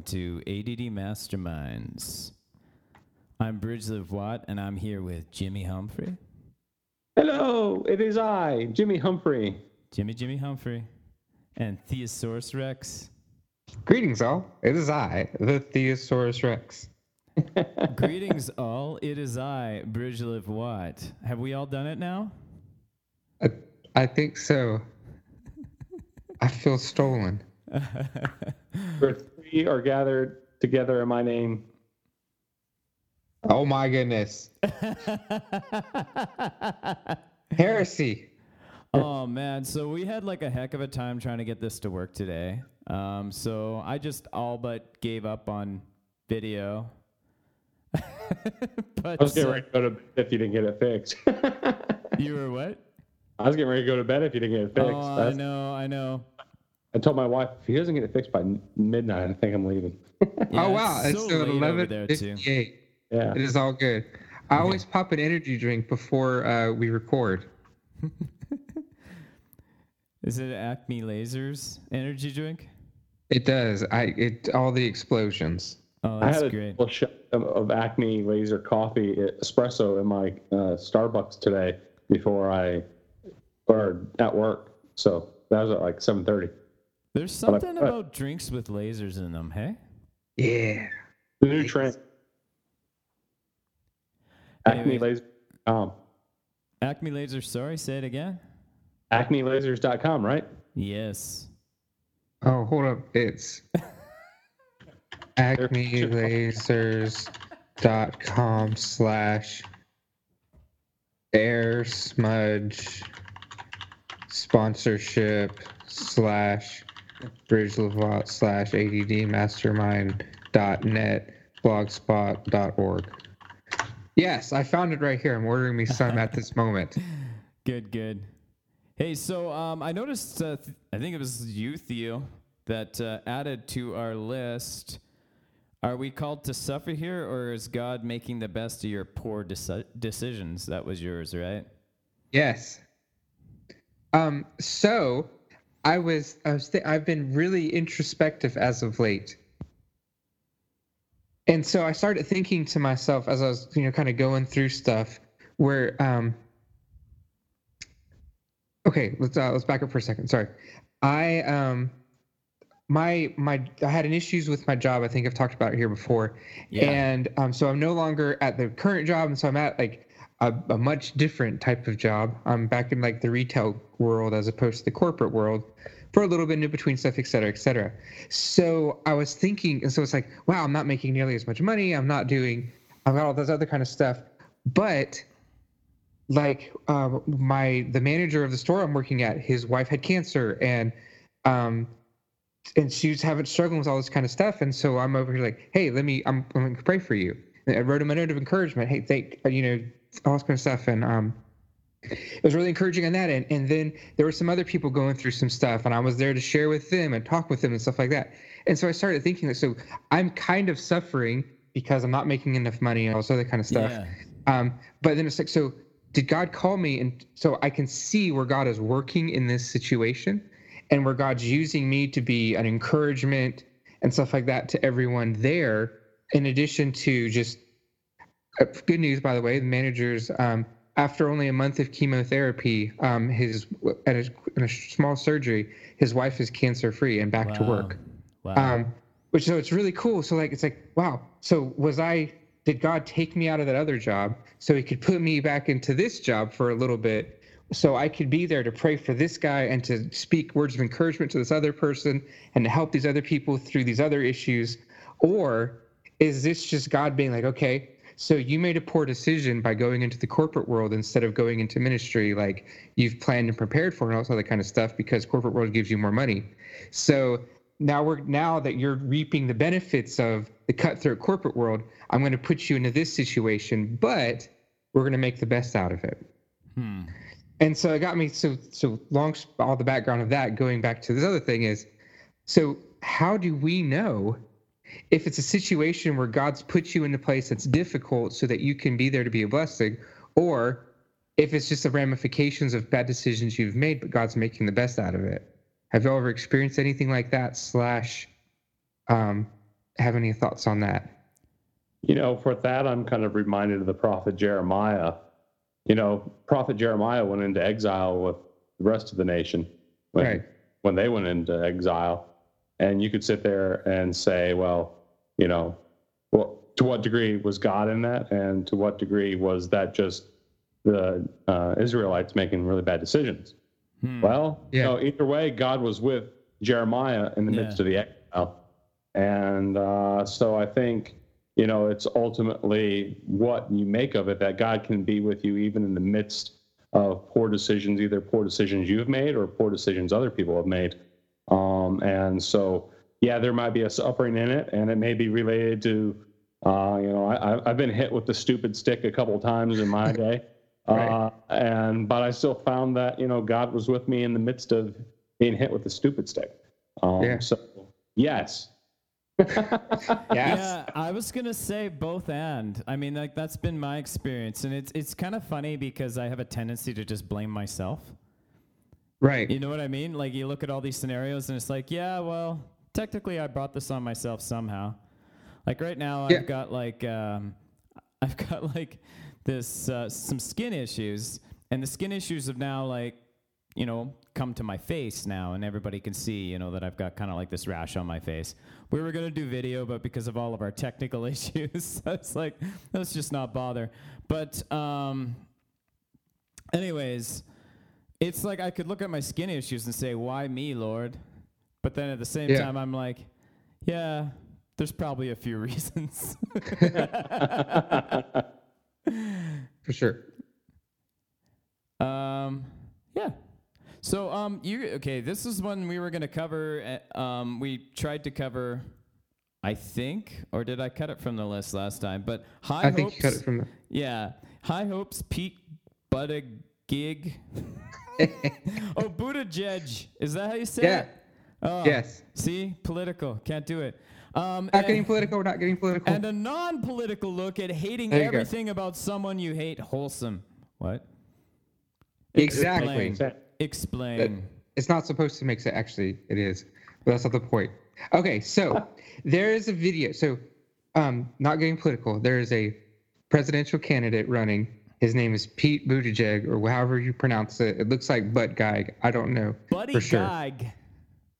Welcome to ADD Masterminds. I'm Bridget Watt, and I'm here with Jimmy Humphrey. Hello, it is I, Jimmy Humphrey. Jimmy Jimmy Humphrey. And Theosaurus Rex. Greetings, all. It is I, the Theosaurus Rex. Greetings, all. It is I, Bridget Watt. Have we all done it now? I, I think so. I feel stolen. Where three are gathered together in my name. Oh my goodness. Heresy. Oh man, so we had like a heck of a time trying to get this to work today. Um, so I just all but gave up on video. but I was getting uh, ready to go to bed if you didn't get it fixed. you were what? I was getting ready to go to bed if you didn't get it fixed. Oh, I know, I know. I told my wife if he doesn't get it fixed by midnight, I think I'm leaving. Yeah, oh wow, it's it's, so at eleven there, too. yeah. It is all good. I always pop an energy drink before uh, we record. Is it Acme Lasers energy drink? It does. I it all the explosions. Oh, that's I had a great. full shot of, of Acme Laser Coffee uh, espresso in my uh, Starbucks today before I, or at work. So that was at like 7:30. There's But I- something about drinks with lasers in them, hey? Yeah. The new trend. Acme Anyway. Laser. Um, Acme Lasers, sorry, say it again. AcmeLasers.com, right? Yes. Oh, hold up. It's acmelasers.com slash air smudge sponsorship slash bridge Levant slash add mastermind dot net blogspot dot org. Yes, I found it right here. I'm ordering me some at this moment. Good, good. Hey, so um, I noticed, uh, th- I think it was you, Theo, that uh, added to our list. Are we called to suffer here, or is God making the best of your poor deci- decisions? That was yours, right? Yes. Um. So, I was. I was. Th- I've been really introspective as of late, and so I started thinking to myself as I was, you know, kind of going through stuff. Where, um. Okay, let's uh, let's back up for a second. Sorry, I um. My my I had an issues with my job. I think I've talked about it here before, and um, so I'm no longer at the current job, and so I'm at like a, a much different type of job. I'm back in like the retail world as opposed to the corporate world for a little bit in between stuff, et cetera, et cetera. So I was thinking, and so it's like, wow, I'm not making nearly as much money. I'm not doing, I've got all this other kind of stuff, but like um, my the manager of the store I'm working at, his wife had cancer, and um, and she was having struggling with all this kind of stuff. And so I'm over here like, hey, let me, I'm, I'm gonna pray for you. I wrote him a note of encouragement. Hey, thank you know all this kind of stuff. And um, it was really encouraging on that end. And then there were some other people going through some stuff, and I was there to share with them and talk with them and stuff like that. And so I started thinking that so I'm kind of suffering because I'm not making enough money and all this other kind of stuff. Yeah. Um, but then it's like, so did God call me? And so I can see where God is working in this situation and where God's using me to be an encouragement and stuff like that to everyone there, in addition to just good news, by the way, the managers, um, after only a month of chemotherapy, um, his at a, a small surgery, his wife is cancer free and back to work. Wow. Um, which so it's really cool. So like it's like wow. So was I? Did God take me out of that other job so He could put me back into this job for a little bit, so I could be there to pray for this guy and to speak words of encouragement to this other person and to help these other people through these other issues, or is this just God being like, okay, so you made a poor decision by going into the corporate world instead of going into ministry like you've planned and prepared for and all this other kind of stuff because corporate world gives you more money. So now we're now that you're reaping the benefits of the cutthroat corporate world, I'm going to put you into this situation, but we're going to make the best out of it. Hmm. And so it got me so so long all the background of that going back to this other thing is so how do we know if it's a situation where God's put you in a place that's difficult so that you can be there to be a blessing or if it's just the ramifications of bad decisions you've made but God's making the best out of it. Have you ever experienced anything like that slash um have any thoughts on that? You know, for that, I'm kind of reminded of the prophet Jeremiah. You know, prophet Jeremiah went into exile with the rest of the nation when, Right. when they went into exile. And you could sit there and say, well, you know, well, to what degree was God in that? And to what degree was that just the uh, Israelites making really bad decisions? Hmm. Well, Yeah. you know, either way, God was with Jeremiah in the Yeah. midst of the exile. And uh, so I think, you know, it's ultimately what you make of it that God can be with you even in the midst of poor decisions, either poor decisions you've made or poor decisions other people have made. Um, and so, yeah, there might be a suffering in it, and it may be related to, uh, you know, I, I- I've been hit with the stupid stick a couple of times in my day. Right. Uh, and but I still found that you know God was with me in the midst of being hit with the stupid stick. Um, Yeah. So yes, Yes. Yeah, I was gonna say both and. I mean, like that's been my experience, and it's it's kind of funny because I have a tendency to just blame myself. Right. You know what I mean? Like you look at all these scenarios, and it's like, yeah, well, technically, I brought this on myself somehow. Like right now, Yeah. I've got like um, I've got like this uh, some skin issues, and the skin issues have now like you know come to my face now, and everybody can see you know that I've got kind of like this rash on my face. We were gonna do video, but because of all of our technical issues, it's like, let's just not bother. But um, anyways, it's like I could look at my skin issues and say, "Why me, Lord?" But then at the same Yeah. time, I'm like, "Yeah, there's probably a few reasons." For sure. um, yeah. So, um, you okay? This is one we were gonna cover. uh, Um, we tried to cover, I think, or did I cut it from the list last time? But high I think hopes. you cut it from the. Yeah, high hopes. Pete Buttigieg. oh, Buttigieg. Is that how you say Yeah. it? Oh, Yes. See, political. Can't do it. Um, Not getting political. We're not getting political. and a non-political look at hating There you go. everything about someone you hate. Wholesome. What? exactly. Explain. Explain. It's not supposed to make sense. Actually, it is, but that's not the point. Okay, so there is a video. So, um, not getting political. There is a presidential candidate running. His name is Pete Buttigieg, or however you pronounce it. It looks like butt guy. I don't know Buddy for sure. Gag.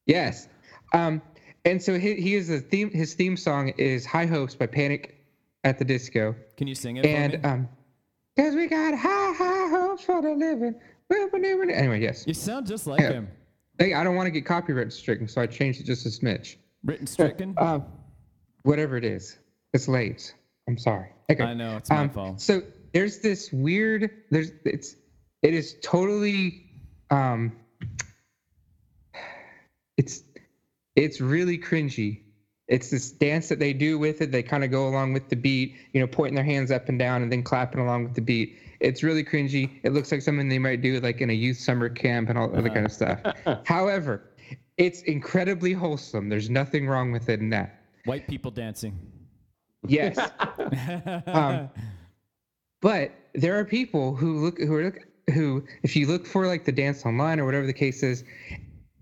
Yes. Um, and so he, he is a theme. His theme song is "High Hopes" by Panic at the Disco. Can you sing it And um, cause we got high, high hopes for the living. Anyway, yes. you sound just like yeah. him. Hey, I don't want to get copyright stricken, so I changed it just a smidge. Written stricken. Um, whatever it is, it's late. I'm sorry. Okay. I know it's my Um, fault. So there's this weird. There's it's it is totally um. It's it's really cringy. It's this dance that they do with it. They kind of go along with the beat, you know, pointing their hands up and down and then clapping along with the beat. It's really cringy. It looks like something they might do like in a youth summer camp and all other kind of stuff. However, it's incredibly wholesome. There's nothing wrong with it in that. White people dancing. Yes. um, but there are people who look who are look who if you look for like the dance online or whatever the case is,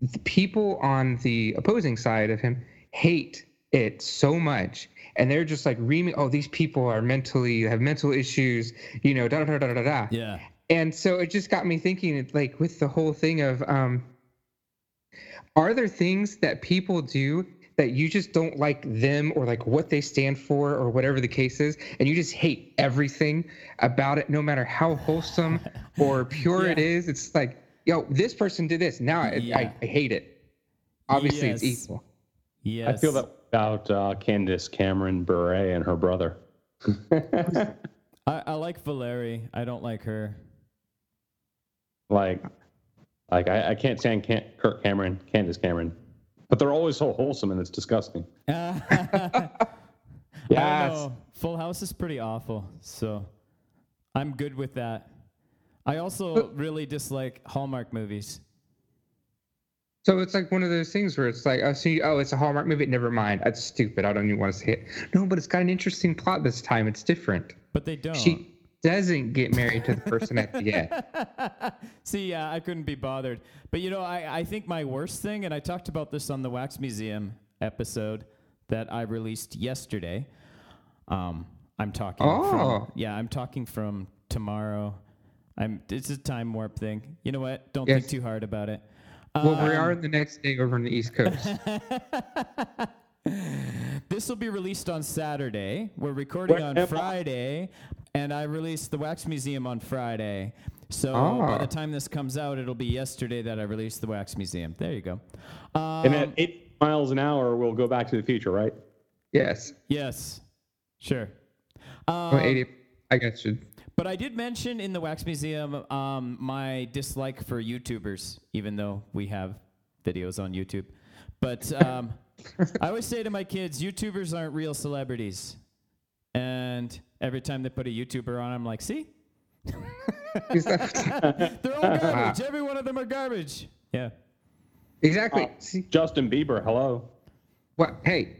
the people on the opposing side of him hate it so much. And they're just like reaming, oh, these people are mentally have mental issues, you know, da da da da da da. yeah. And so it just got me thinking, like with the whole thing of, um, are there things that people do that you just don't like them or like what they stand for or whatever the case is, and you just hate everything about it, no matter how wholesome or pure it Yeah. is? It's like, yo, this person did this. Now I, Yeah. I, I hate it. Obviously, it's Yes. equal. Yes. I feel that about uh, Candace Cameron Bure and her brother. I, I like Valeri. I don't like her. like, like I, I can't stand Can- Kirk Cameron, Candace Cameron, but they're always so wholesome and it's disgusting. I Yes. Full House is pretty awful, so I'm good with that. I also really dislike Hallmark movies. So it's like one of those things where it's like, oh, see, oh, it's a Hallmark movie. Never mind. That's stupid. I don't even want to see it. No, but it's got an interesting plot this time. It's different. But they don't. She doesn't get married to the person at the end. See, yeah, I couldn't be bothered. But you know, I, I think my worst thing, and I talked about this on the Wax Museum episode, that I released yesterday. Um, I'm talking. Oh. From, yeah, I'm talking from tomorrow. I'm. It's a time warp thing. You know what? Don't Yes. think too hard about it. Well, we Um, are the next day over on the East Coast. This will be released on Saturday. We're recording Where on am I? Friday, and I released the Wax Museum on Friday. So by Ah. the time this comes out, it'll be yesterday that I released the Wax Museum. There you go. Um, And at eight miles an hour, we'll go back to the future, right? yes. yes, sure. Well, Um, 80. I guess should. But I did mention in the Wax Museum um, my dislike for YouTubers, even though we have videos on YouTube. But um, I always say to my kids, YouTubers aren't real celebrities. And every time they put a YouTuber on, I'm like, see? They're all garbage. Every one of them are garbage. Yeah. exactly. Oh. See Justin Bieber, hello. what? Hey,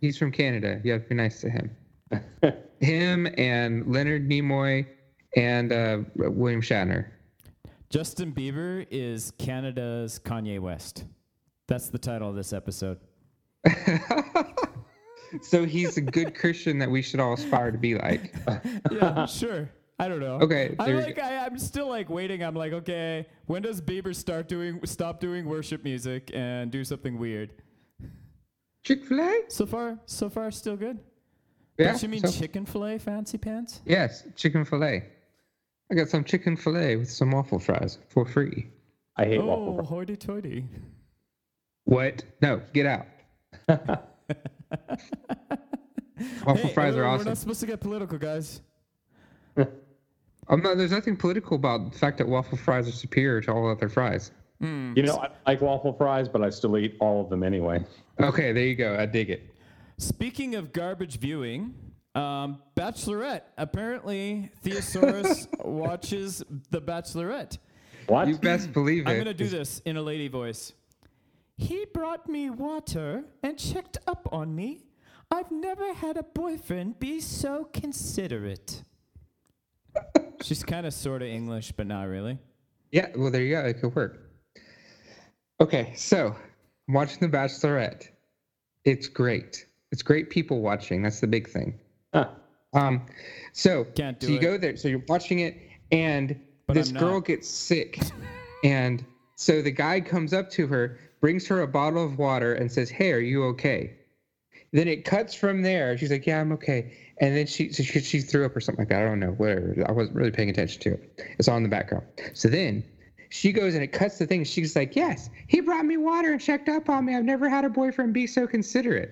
he's from Canada. You have to be nice to him. him and Leonard Nimoy and uh, William Shatner. Justin Bieber is Canada's Kanye West. That's the title of this episode. So he's a good Christian that we should all aspire to be like. yeah, sure. I don't know. Okay, I'm like I, I'm still like waiting. I'm like, okay, when does Bieber start doing stop doing worship music and do something weird? Chick Fil A? So far, so far, still good. Yeah. Don't you mean so- chicken fillet, fancy pants? yes, chicken fillet. I got some chicken fillet with some waffle fries for free. I hate Oh, waffle fries. hoity-toity. What? No, get out. Waffle Hey, fries we're, awesome. We're not supposed to get political, guys. I'm not, there's nothing political about the fact that waffle fries are superior to all other fries. You know, I like waffle fries, but I still eat all of them anyway. Okay, there you go. I dig it. Speaking of garbage viewing, um, Bachelorette. Apparently, Theosaurus watches The Bachelorette. What? You best believe it. I'm gonna do this in a lady voice. He brought me water and checked up on me. I've never had a boyfriend be so considerate. She's kind of sort of English, but not really. Yeah, well, there you go. It could work. Okay, so I'm watching The Bachelorette. It's great. It's great people watching. That's the big thing. Huh. Um, so, Can't do so you it. go there. So you're watching it, and But this girl gets sick, and so the guy comes up to her, brings her a bottle of water, and says, "Hey, are you okay?" Then it cuts from there. She's like, "Yeah, I'm okay." And then she so she, she threw up or something like that. I don't know. Whatever. I wasn't really paying attention to it. It's all in the background. So then she goes and it cuts the thing. She's like, "Yes, he brought me water and checked up on me. I've never had a boyfriend be so considerate."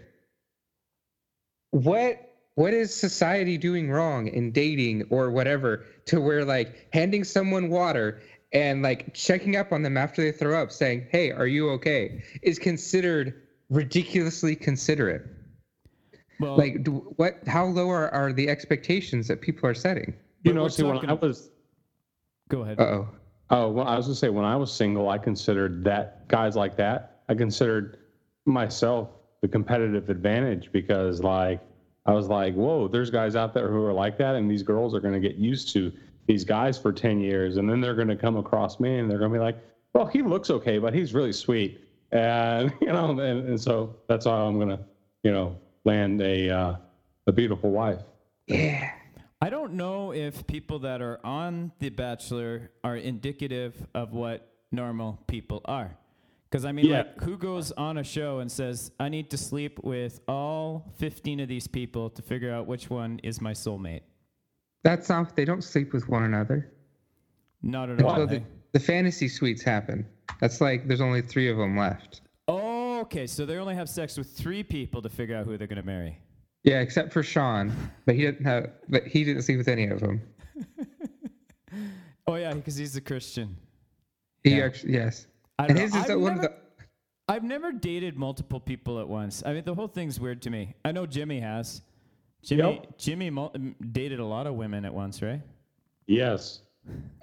What what is society doing wrong in dating or whatever to where like handing someone water and like checking up on them after they throw up, saying, "Hey, are you okay?" is considered ridiculously considerate. Well, Like, do, what? How low are, are the expectations that people are setting? You know, we're see, when talking- I was go ahead. Oh. Oh, well, I was gonna say when I was single, I considered that guys like that. I considered myself the competitive advantage because, like, I was like, "Whoa, there's guys out there who are like that, and these girls are gonna get used to these guys for ten years, and then they're gonna come across me, and they're gonna be like, well, he looks okay, but he's really sweet, and you know, and, and so that's how I'm gonna, you know, land a uh, a beautiful wife." Yeah. I don't know if people that are on The Bachelor are indicative of what normal people are. Because, I mean, Yeah. like, who goes on a show and says, I need to sleep with all 15 of these people to figure out which one is my soulmate? That's off. They don't sleep with one another. Not at all. the, the fantasy suites happen. That's like there's only three of them left. Oh, okay. So they only have sex with three people to figure out who they're going to marry. Yeah, except for Sean, but he didn't have. But he didn't sleep with any of them. Oh, yeah, because he's a Christian. He Yeah. actually yes. I And know. is I've one of the. I've never dated multiple people at once. I mean, the whole thing's weird to me. I know Jimmy has. Jimmy Yep. Jimmy mul- dated a lot of women at once, right? Yes.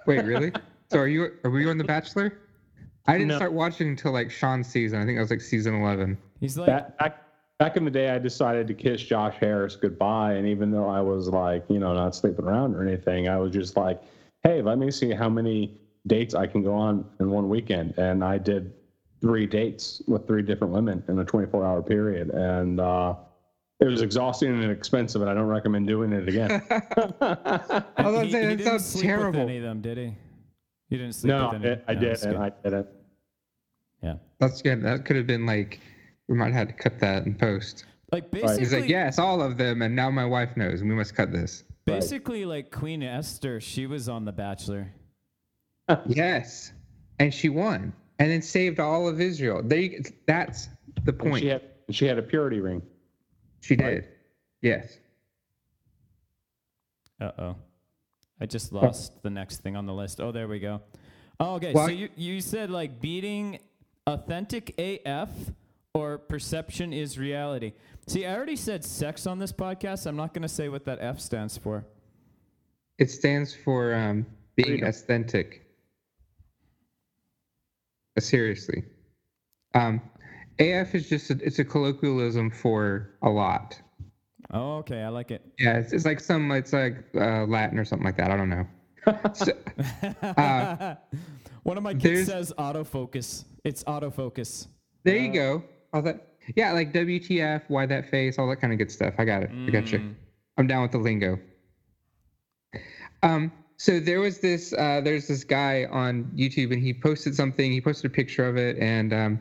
Wait, really? so are you? Are we on The Bachelor? I didn't No. start watching until like Sean's season. I think that was like season eleven. He's like, back, back back in the day, I decided to kiss Josh Harris goodbye, and even though I was like, you know, not sleeping around or anything, I was just like, hey, let me see how many dates I can go on in one weekend, and I did three dates with three different women in a 24 hour period. And uh, it was exhausting and expensive, and I don't recommend doing it again. I was gonna He- say, he that didn't sounds sleep with any of them, did he? You didn't sleep no, with any. it, I No, did, and. I didn't. Yeah. That's good. That could have been like, we might have had to cut that in post. Like basically, He's like, yes, all of them, and now my wife knows, and we must cut this. basically like Queen Esther. She was on The Bachelor. Yes, and she won, and then saved all of Israel. There, you, that's the And point. She had she had a purity ring. She did. Yes. Uh oh. I just lost the next thing on the list. Oh, there we go. Oh, okay. Well, so you, you said like beating authentic AF or perception is reality. See, I already said sex on this podcast. I'm not going to say what that F stands for. It stands for um, being authentic. Uh, seriously. Um, AF is just a, it's a colloquialism for a lot. Oh, okay. I like it. Yeah, it's, it's like some it's like uh, Latin or something like that. I don't know. So, Uh, One of my kids says autofocus. It's autofocus. there you go. All that. Yeah, like WTF, why that face, all that kind of good stuff. I got it. I got you. I'm down with the lingo. Um, so there was this, uh, there's this guy on YouTube, and he posted something. He posted a picture of it, and um,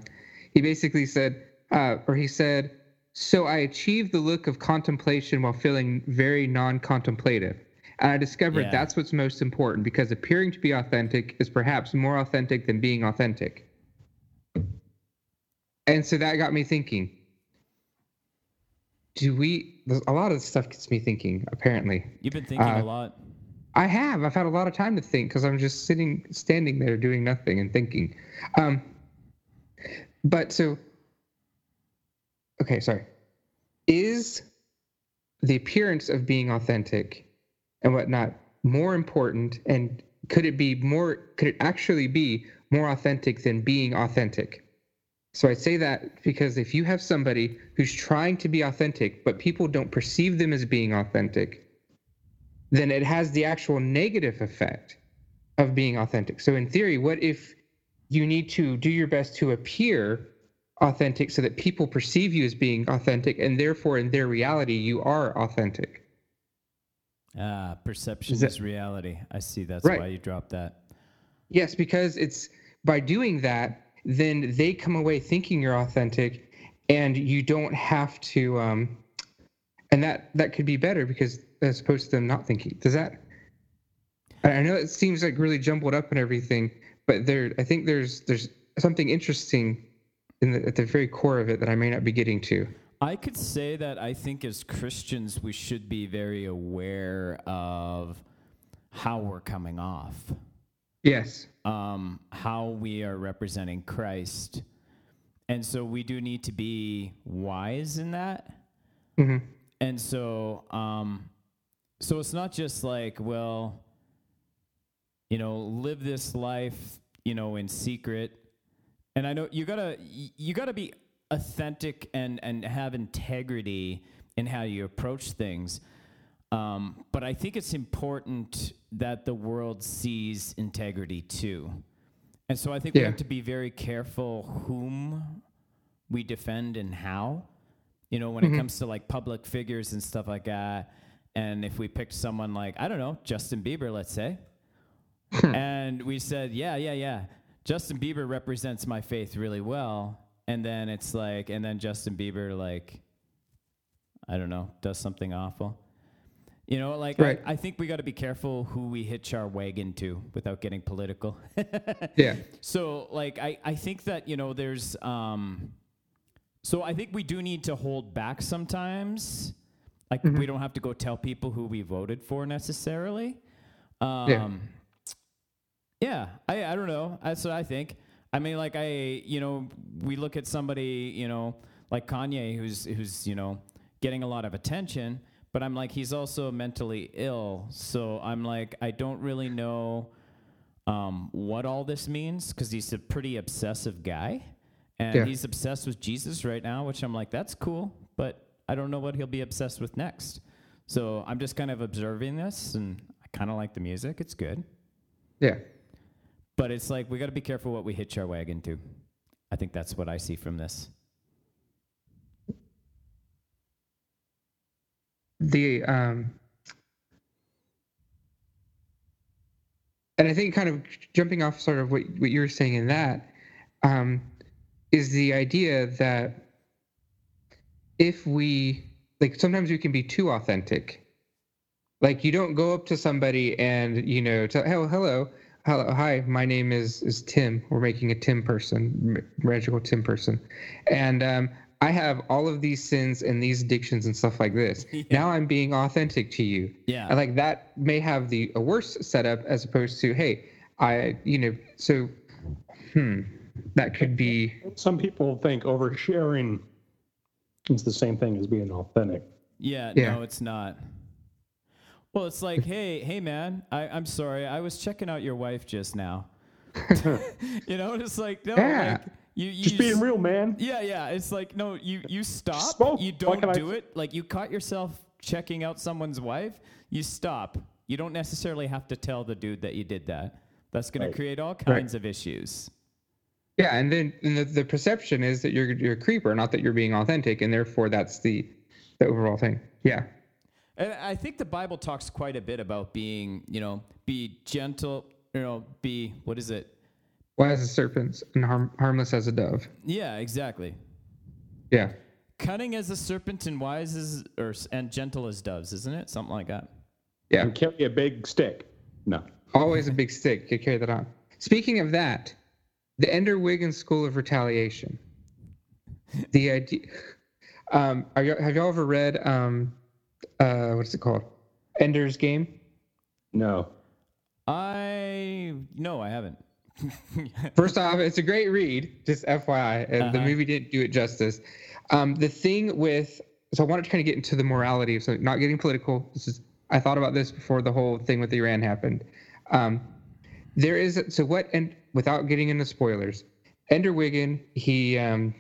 he basically said, uh, or he said, "So I achieved the look of contemplation while feeling very non-contemplative." And I discovered Yeah. that's what's most important because appearing to be authentic is perhaps more authentic than being authentic. And so that got me thinking do we a lot of stuff gets me thinking apparently You've been thinking Uh, a lot. i have i've had a lot of time to think because i'm just sitting standing there doing nothing and thinking um but so okay sorry is the appearance of being authentic and whatnot more important and could it be more could it actually be more authentic than being authentic so I say that because if you have somebody who's trying to be authentic, but people don't perceive them as being authentic, then it has the actual negative effect of being authentic. So in theory, what if you need to do your best to appear authentic so that people perceive you as being authentic and therefore in their reality you are authentic? Ah, perception Is is, that- reality. I see. That's Right. why you dropped that. Yes, because it's by doing that, then they come away thinking you're authentic, and you don't have to. Um, and that that could be better because as opposed to them not thinking. Does that? I know it seems like really jumbled up and everything, but there, I think there's there's something interesting in the, at the very core of it that I may not be getting to. I could say that I think as Christians, we should be very aware of how we're coming off, Yes. um, how we are representing Christ. And so we do need to be wise in that. hmm And so, um, so it's not just like, well, you know, live this life, you know, in secret. And I know you gotta, you gotta be authentic and and have integrity in how you approach things. Um, but I think it's important that the world sees integrity too. And so I think we have to be very careful whom we defend and how. You know, when it comes to like public figures and stuff like that. And if we picked someone like, I don't know, Justin Bieber, let's say, and we said, yeah, yeah, yeah, Justin Bieber represents my faith really well. And then it's like, and then Justin Bieber, like, I don't know, does something awful. You know, like, Right. I, I think we got to be careful who we hitch our wagon to without getting political. Yeah. So like I, I think that you know there's um so I think we do need to hold back sometimes. Like we don't have to go tell people who we voted for necessarily. Um yeah, I I don't know. That's what I think. I mean like I you know we look at somebody, you know, like Kanye who's who's, you know, getting a lot of attention, but I'm like he's also mentally ill. So I'm like I don't really know um, what all this means because he's a pretty obsessive guy and Yeah. he's obsessed with Jesus right now, which I'm like, that's cool, but I don't know what he'll be obsessed with next. So I'm just kind of observing this and I kind of like the music. It's good. Yeah. But it's like we got to be careful what we hitch our wagon to. I think that's what I see from this. the um and I think kind of jumping off sort of what what you were saying in that um is the idea that if we like sometimes we can be too authentic like you don't go up to somebody and you know tell hello hello hello hi my name is is tim we're making a tim person magical tim person and um i have all of these sins and these addictions and stuff like this Yeah. now i'm being authentic to you Yeah. and like that may have the a worse setup as opposed to hey i you know so hmm that could be Some people think oversharing is the same thing as being authentic. Yeah, Yeah. no, it's not. Well, it's like, hey, hey, man, I, I'm sorry, I was checking out your wife just now. you know, it's like, no, Yeah. like, you, you Just being s- real, man. Yeah, yeah. It's like, no, you you stop. Spoke. You don't can I do it. Like you caught yourself checking out someone's wife. You stop. You don't necessarily have to tell the dude that you did that. That's going Right. to create all kinds of issues. Yeah, and then and the, the perception is that you're you're a creeper, not that you're being authentic, and therefore that's the the overall thing. Yeah, And I think the Bible talks quite a bit about being, you know, be gentle, you know, be what is it? wise as serpents and harm, harmless as a dove. Yeah, exactly. Yeah, Cunning as a serpent and wise as or and gentle as doves, isn't it? Something like that. yeah. And carry a big stick. No. Always a big stick. You carry that on. Speaking of that, the Ender Wiggins School of Retaliation. The idea. Um, are you, have y'all ever read um, uh, what's it called? Ender's Game. No. I no, I haven't. First off, it's a great read, just FYI. The Uh-huh. movie didn't do it justice. Um, the thing with so I wanted to kind of get into the morality of something, not getting political. This is I thought about this before the whole thing with Iran happened. Um, there is so what and without getting into spoilers, Ender Wiggin, he um,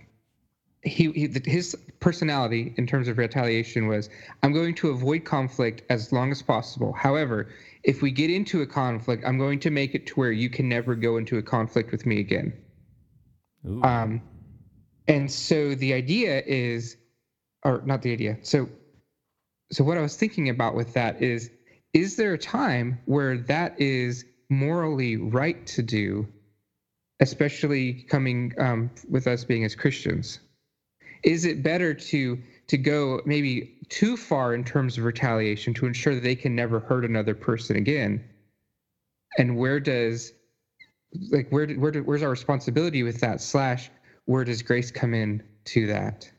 he, he his personality in terms of retaliation was I'm going to avoid conflict as long as possible. However, if we get into a conflict, I'm going to make it to where you can never go into a conflict with me again. Ooh. Um, and so the idea is, or not the idea. So, so what I was thinking about with that is, is there a time where that is morally right to do, especially coming um, with us being as Christians? Is it better to to go maybe too far in terms of retaliation to ensure that they can never hurt another person again? And where does like where where where's our responsibility with that? Slash where does grace come in to that?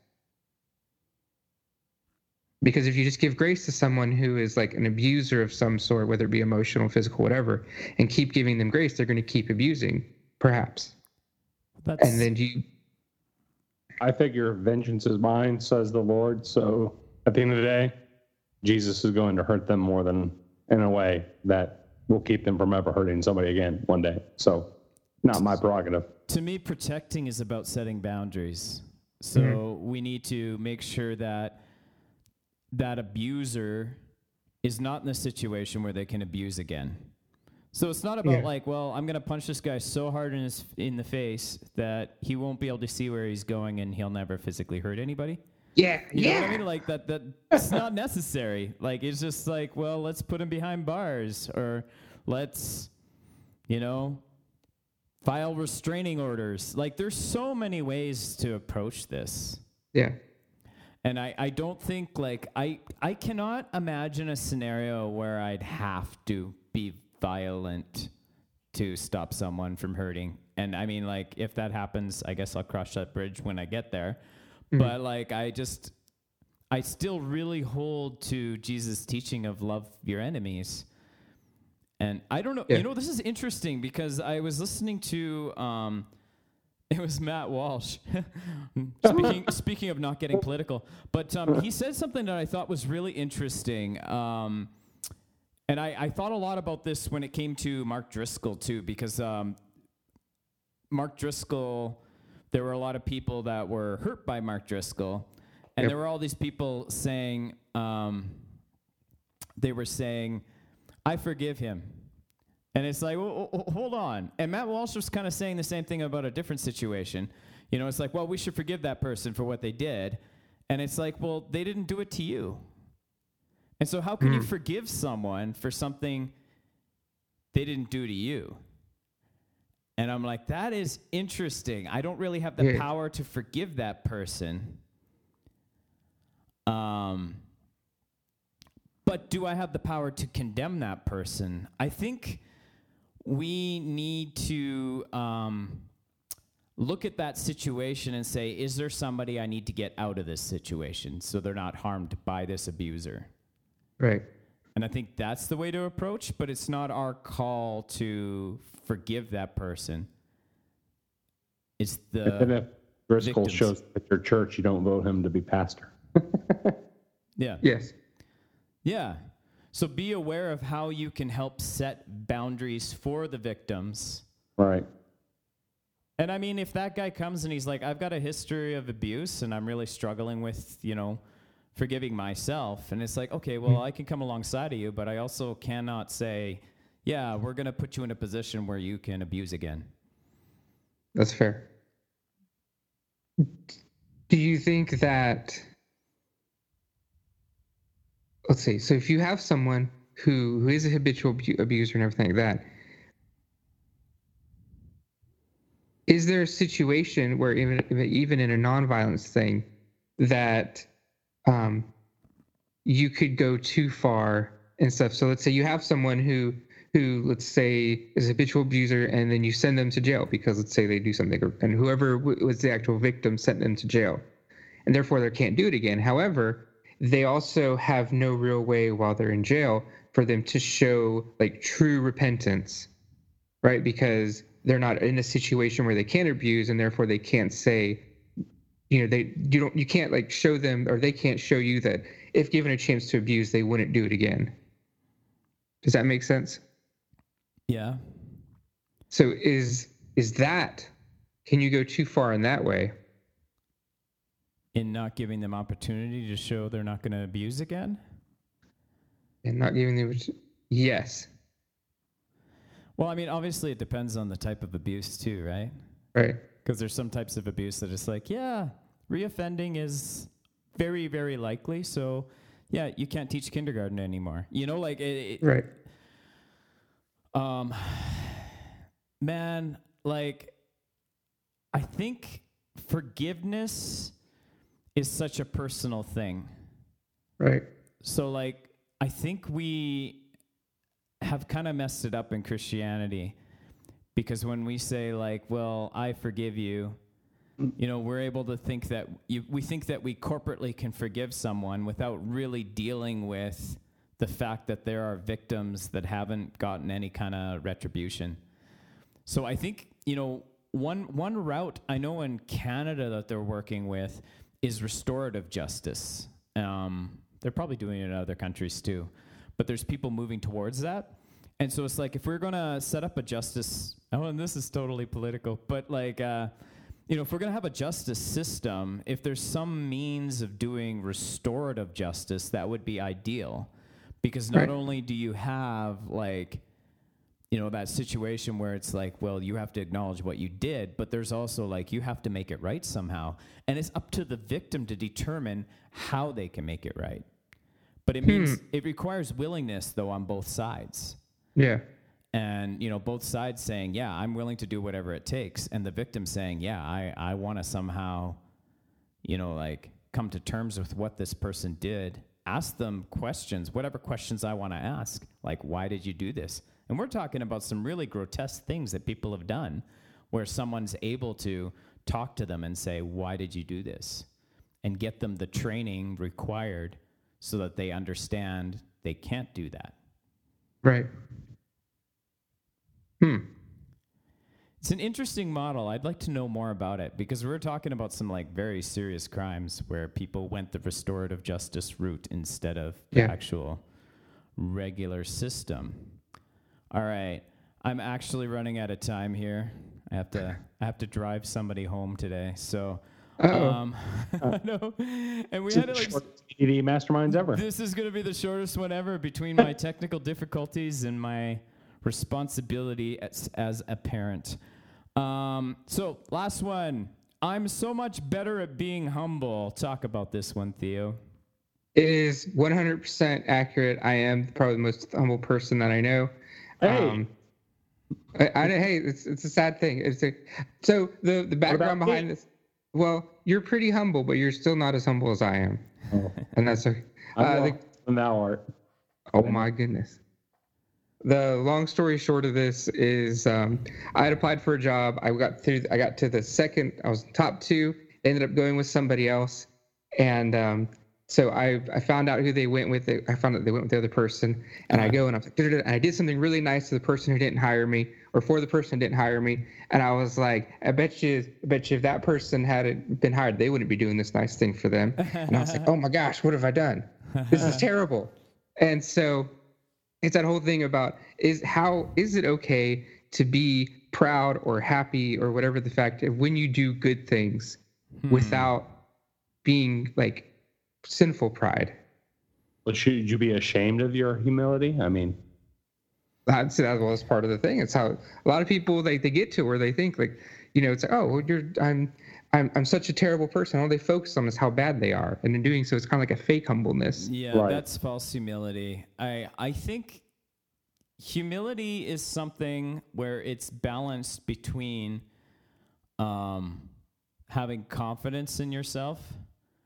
Because if you just give grace to someone who is like an abuser of some sort whether it be emotional physical whatever and keep giving them grace they're going to keep abusing perhaps. That's and then do you I figure vengeance is mine, says the Lord. So at the end of the day, Jesus is going to hurt them more than in a way that will keep them from ever hurting somebody again one day. So not my prerogative. to me, protecting is about setting boundaries. So mm-hmm. we need to make sure that that abuser is not in a situation where they can abuse again. So it's not about Yeah. like, well, I'm gonna punch this guy so hard in his in the face that he won't be able to see where he's going and he'll never physically hurt anybody. yeah You know yeah what I mean? Like that that it's not necessary. Like it's just like, well, let's put him behind bars or let's you know file restraining orders. Like there's so many ways to approach this. yeah And I, I don't think like I I cannot imagine a scenario where I'd have to be violent to stop someone from hurting. And I mean like if that happens, I guess I'll cross that bridge when I get there. But like I just I still really hold to Jesus' teaching of love your enemies. And I don't know, Yeah. you know, this is interesting because I was listening to um it was Matt Walsh. speaking speaking of not getting political, but um, he said something that I thought was really interesting. Um, and I, I thought a lot about this when it came to Mark Driscoll too, because um, Mark Driscoll, there were a lot of people that were hurt by Mark Driscoll, and Yep. there were all these people saying, um, they were saying, "I forgive him." And it's like, well, hold on. And Matt Walsh was kind of saying the same thing about a different situation. You know, it's like, well, we should forgive that person for what they did. And it's like, well, they didn't do it to you. And so, how can you forgive someone for something they didn't do to you? And I'm like, that is interesting. I don't really have the Yeah. power to forgive that person. Um, but do I have the power to condemn that person? I think we need to um, look at that situation and say, is there somebody I need to get out of this situation so they're not harmed by this abuser? Right. And I think that's the way to approach, but it's not our call to forgive that person. It's the. And the if Driscoll victims. shows up at your church, you don't vote him to be pastor. yeah. Yes. Yeah. So be aware of how you can help set boundaries for the victims. Right. And I mean, if that guy comes and he's like, I've got a history of abuse and I'm really struggling with, you know, forgiving myself. And it's like, okay, well, hmm. I can come alongside of you, but I also cannot say, yeah, we're going to put you in a position where you can abuse again. That's fair. Do you think that let's see, so if you have someone who who is a habitual abu- abuser and everything like that, is there a situation where even even in a nonviolence thing that um, you could go too far and stuff? So let's say you have someone who who let's say is a habitual abuser and then you send them to jail because let's say they do something and whoever was the actual victim sent them to jail and therefore they can't do it again however they also have no real way while they're in jail for them to show like true repentance right because they're not in a situation where they can abuse and therefore they can't say you know they you don't you can't like show them or they can't show you that if given a chance to abuse they wouldn't do it again does that make sense Yeah. so is is that can you go too far in that way? In not giving them opportunity to show they're not going to abuse again? And not giving them yes. Well, I mean, obviously it depends on the type of abuse too, right? Right. Because there's some types of abuse that it's like, yeah, reoffending is very, very likely. So, yeah, you can't teach kindergarten anymore. You know, like, it, it, Right. um, man, like, I think forgiveness is such a personal thing. Right. So, like, I think we have kind of messed it up in Christianity because when we say, like, well, I forgive you, you know, we're able to think that you, we think that we corporately can forgive someone without really dealing with the fact that there are victims that haven't gotten any kind of retribution. So I think you know one one route I know in Canada that they're working with is restorative justice. Um, they're probably doing it in other countries too, but there's people moving towards that. And so it's like if we're gonna set up a justice, oh, and this is totally political, but like. Uh, you know, if we're going to have a justice system, if there's some means of doing restorative justice, that would be ideal. Because not Right. only do you have, like, you know, that situation where it's like, well, you have to acknowledge what you did, but there's also like, you have to make it right somehow. And it's up to the victim to determine how they can make it right. But it means it requires willingness, though, on both sides Yeah. and you know both sides saying yeah i'm willing to do whatever it takes. And the victim saying yeah i i want to somehow you know like come to terms with what this person did. Ask them questions whatever questions i want to ask. Like why did you do this? And we're talking about some really grotesque things that people have done where someone's able to talk to them and say why did you do this? And get them the training required so that they understand they can't do that Right. Hmm. It's an interesting model. I'd like to know more about it because we're talking about some like very serious crimes where people went the restorative justice route instead of the actual regular system. All right. I'm actually running out of time here. I have to I have to drive somebody home today. So. Um I know. And we had to like Shortest ADD masterminds ever. this is going to be the shortest one ever between my technical difficulties and my responsibility as, as a parent. Um, so, last one. I'm so much better at being humble. Talk about this one, Theo. It is 100% accurate. I am probably the most humble person that I know. Hey. Um, I, I, hey, it's it's a sad thing. It's a, so the the background behind me? this. Well, you're pretty humble, but you're still not as humble as I am, Oh, and that's okay. Uh, the- than thou art. Oh my goodness. The long story short of this is um, I had applied for a job. I got through. I got to the second. I was top two. Ended up going with somebody else, and um, so I I found out who they went with. I found out they went with the other person, and I uh-huh. go and I'm like, and I did something really nice to the person who didn't hire me, or for the person who didn't hire me, and I was like, I bet you, I bet you, if that person hadn't been hired, they wouldn't be doing this nice thing for them. And I was like, oh my gosh, what have I done? This is terrible. And so it's that whole thing about is how is it okay to be proud or happy or whatever the fact of when you do good things hmm. without being like sinful pride But should you be ashamed of your humility? I mean, that's that was part of the thing it's how a lot of people they, they get to where they think like you know it's like oh well, you're i'm i'm i'm such a terrible person all they focus on is how bad they are and in doing so it's kind of like a fake humbleness Yeah, Right. that's false humility. I I think humility is something where it's balanced between um, having confidence in yourself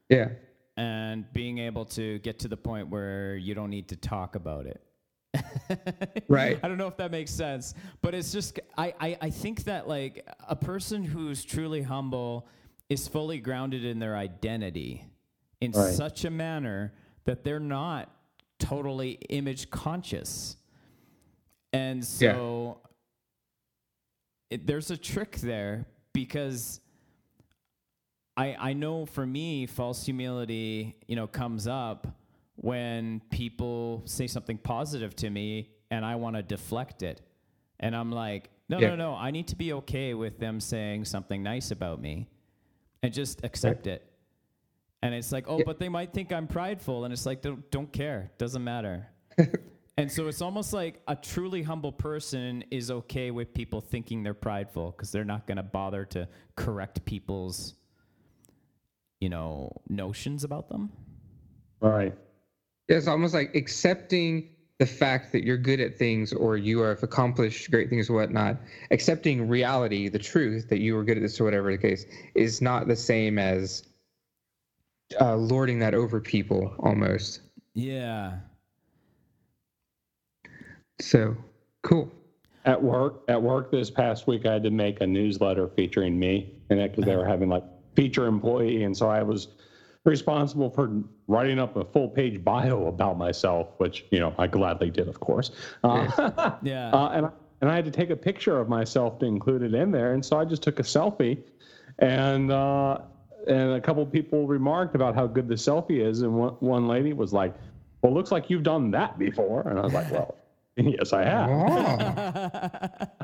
yeah and being able to get to the point where you don't need to talk about it. Right. I don't know if that makes sense, but it's just I, I I think that like a person who's truly humble is fully grounded in their identity in Right. such a manner that they're not totally image conscious. And so it, there's a trick there because I I know for me false humility, you know, comes up when people say something positive to me and I want to deflect it. And I'm like, no, Yeah. no, no, I need to be okay with them saying something nice about me and just accept it. And it's like, oh, Yeah. but they might think I'm prideful. And it's like, don't, don't care. Doesn't matter. and so it's almost like a truly humble person is okay with people thinking they're prideful because they're not going to bother to correct people's, you know, notions about them. right. It's almost like accepting the fact that you're good at things or you have accomplished great things or whatnot. Accepting reality, the truth that you were good at this or whatever the case, is not the same as uh, lording that over people almost. Yeah. So cool. At work, at work this past week, I had to make a newsletter featuring me and it because they were having like feature employee, and so I was responsible for writing up a full page bio about myself, which you know I gladly did, of course. Uh, Yeah. uh, and I- and I had to take a picture of myself to include it in there, and so I just took a selfie, and uh, and a couple people remarked about how good the selfie is, and one one lady was like, "Well, looks like you've done that before," and I was like, "Well." Yes, I have.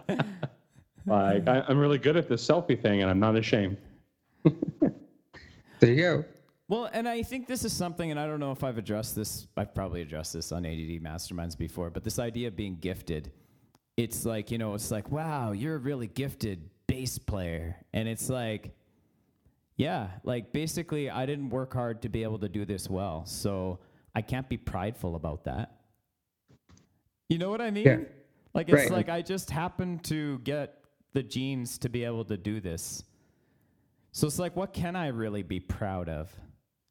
Like I, I'm really good at this selfie thing, and I'm not ashamed. There you go. Well, and I think this is something, and I don't know if I've addressed this, I've probably addressed this on ADD Masterminds before, but this idea of being gifted, it's like, you know, it's like, wow, you're a really gifted bass player. And it's like, yeah, like basically, I didn't work hard to be able to do this well. So I can't be prideful about that. You know what I mean? Yeah. Like, it's Right. like I just happened to get the genes to be able to do this. So it's like, what can I really be proud of?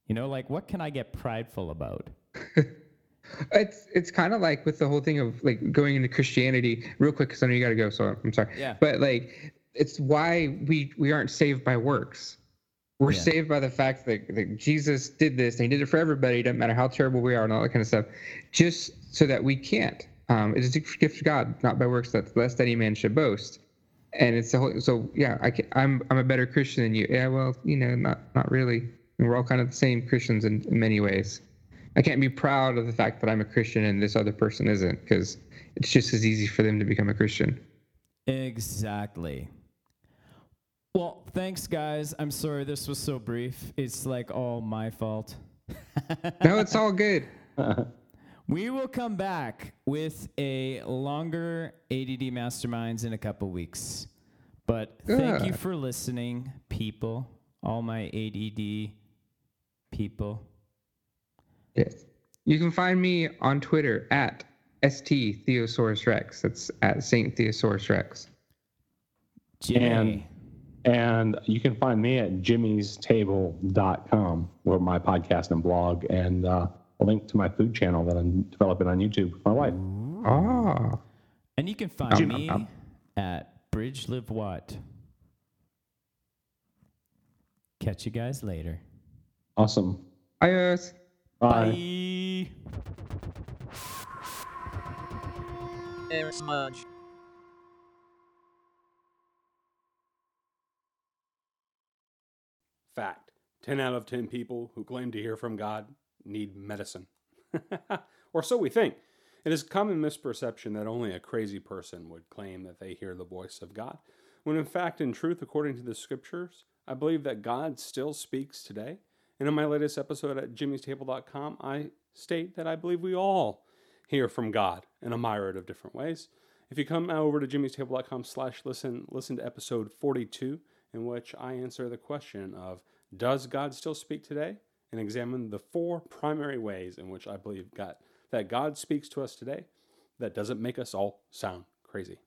You know, like what can I get prideful about? It's it's kind of like with the whole thing of like going into Christianity real quick because I know you got to go, so I'm sorry. Yeah. But like, it's why we we aren't saved by works. We're Yeah. saved by the fact that, that Jesus did this. and He did it for everybody. Doesn't matter how terrible we are and all that kind of stuff, just so that we can't. Um, it is a gift of God, not by works, that lest any man should boast. And it's the whole. So yeah, I can, I'm I'm a better Christian than you. Yeah, well, you know, not not really. And We're all kind of the same Christians in, in many ways. I can't be proud of the fact that I'm a Christian and this other person isn't, because it's just as easy for them to become a Christian. Exactly. Well, thanks, guys. I'm sorry this was so brief. It's like all my fault. No, it's all good. We will come back with a longer ADD Masterminds in a couple weeks. But thank you for listening, people, all my ADD people. Yes. You can find me on Twitter at St Theosaurus Rex. That's at Saint Theosaurus Rex. Jimmy. And you can find me at jimmy'stable.com, where my podcast and blog, and uh, a link to my food channel that I'm developing on YouTube with my wife. Ah. And you can find Um, me um. at Bridge Live Watt. Catch you guys later. Awesome. Adios. Bye. Bye. Air Smudge. Fact 10 out of 10 people who claim to hear from God need medicine. or so we think. It is a common misperception that only a crazy person would claim that they hear the voice of God, when in fact, in truth, according to the scriptures, I believe that God still speaks today. And in my latest episode at jimmystable.com, I state that I believe we all hear from God in a myriad of different ways. If you come over to jimmystable.com slash listen, listen to episode 42, in which I answer the question of, does God still speak today? And examine the four primary ways in which I believe God, that God speaks to us today that doesn't make us all sound crazy.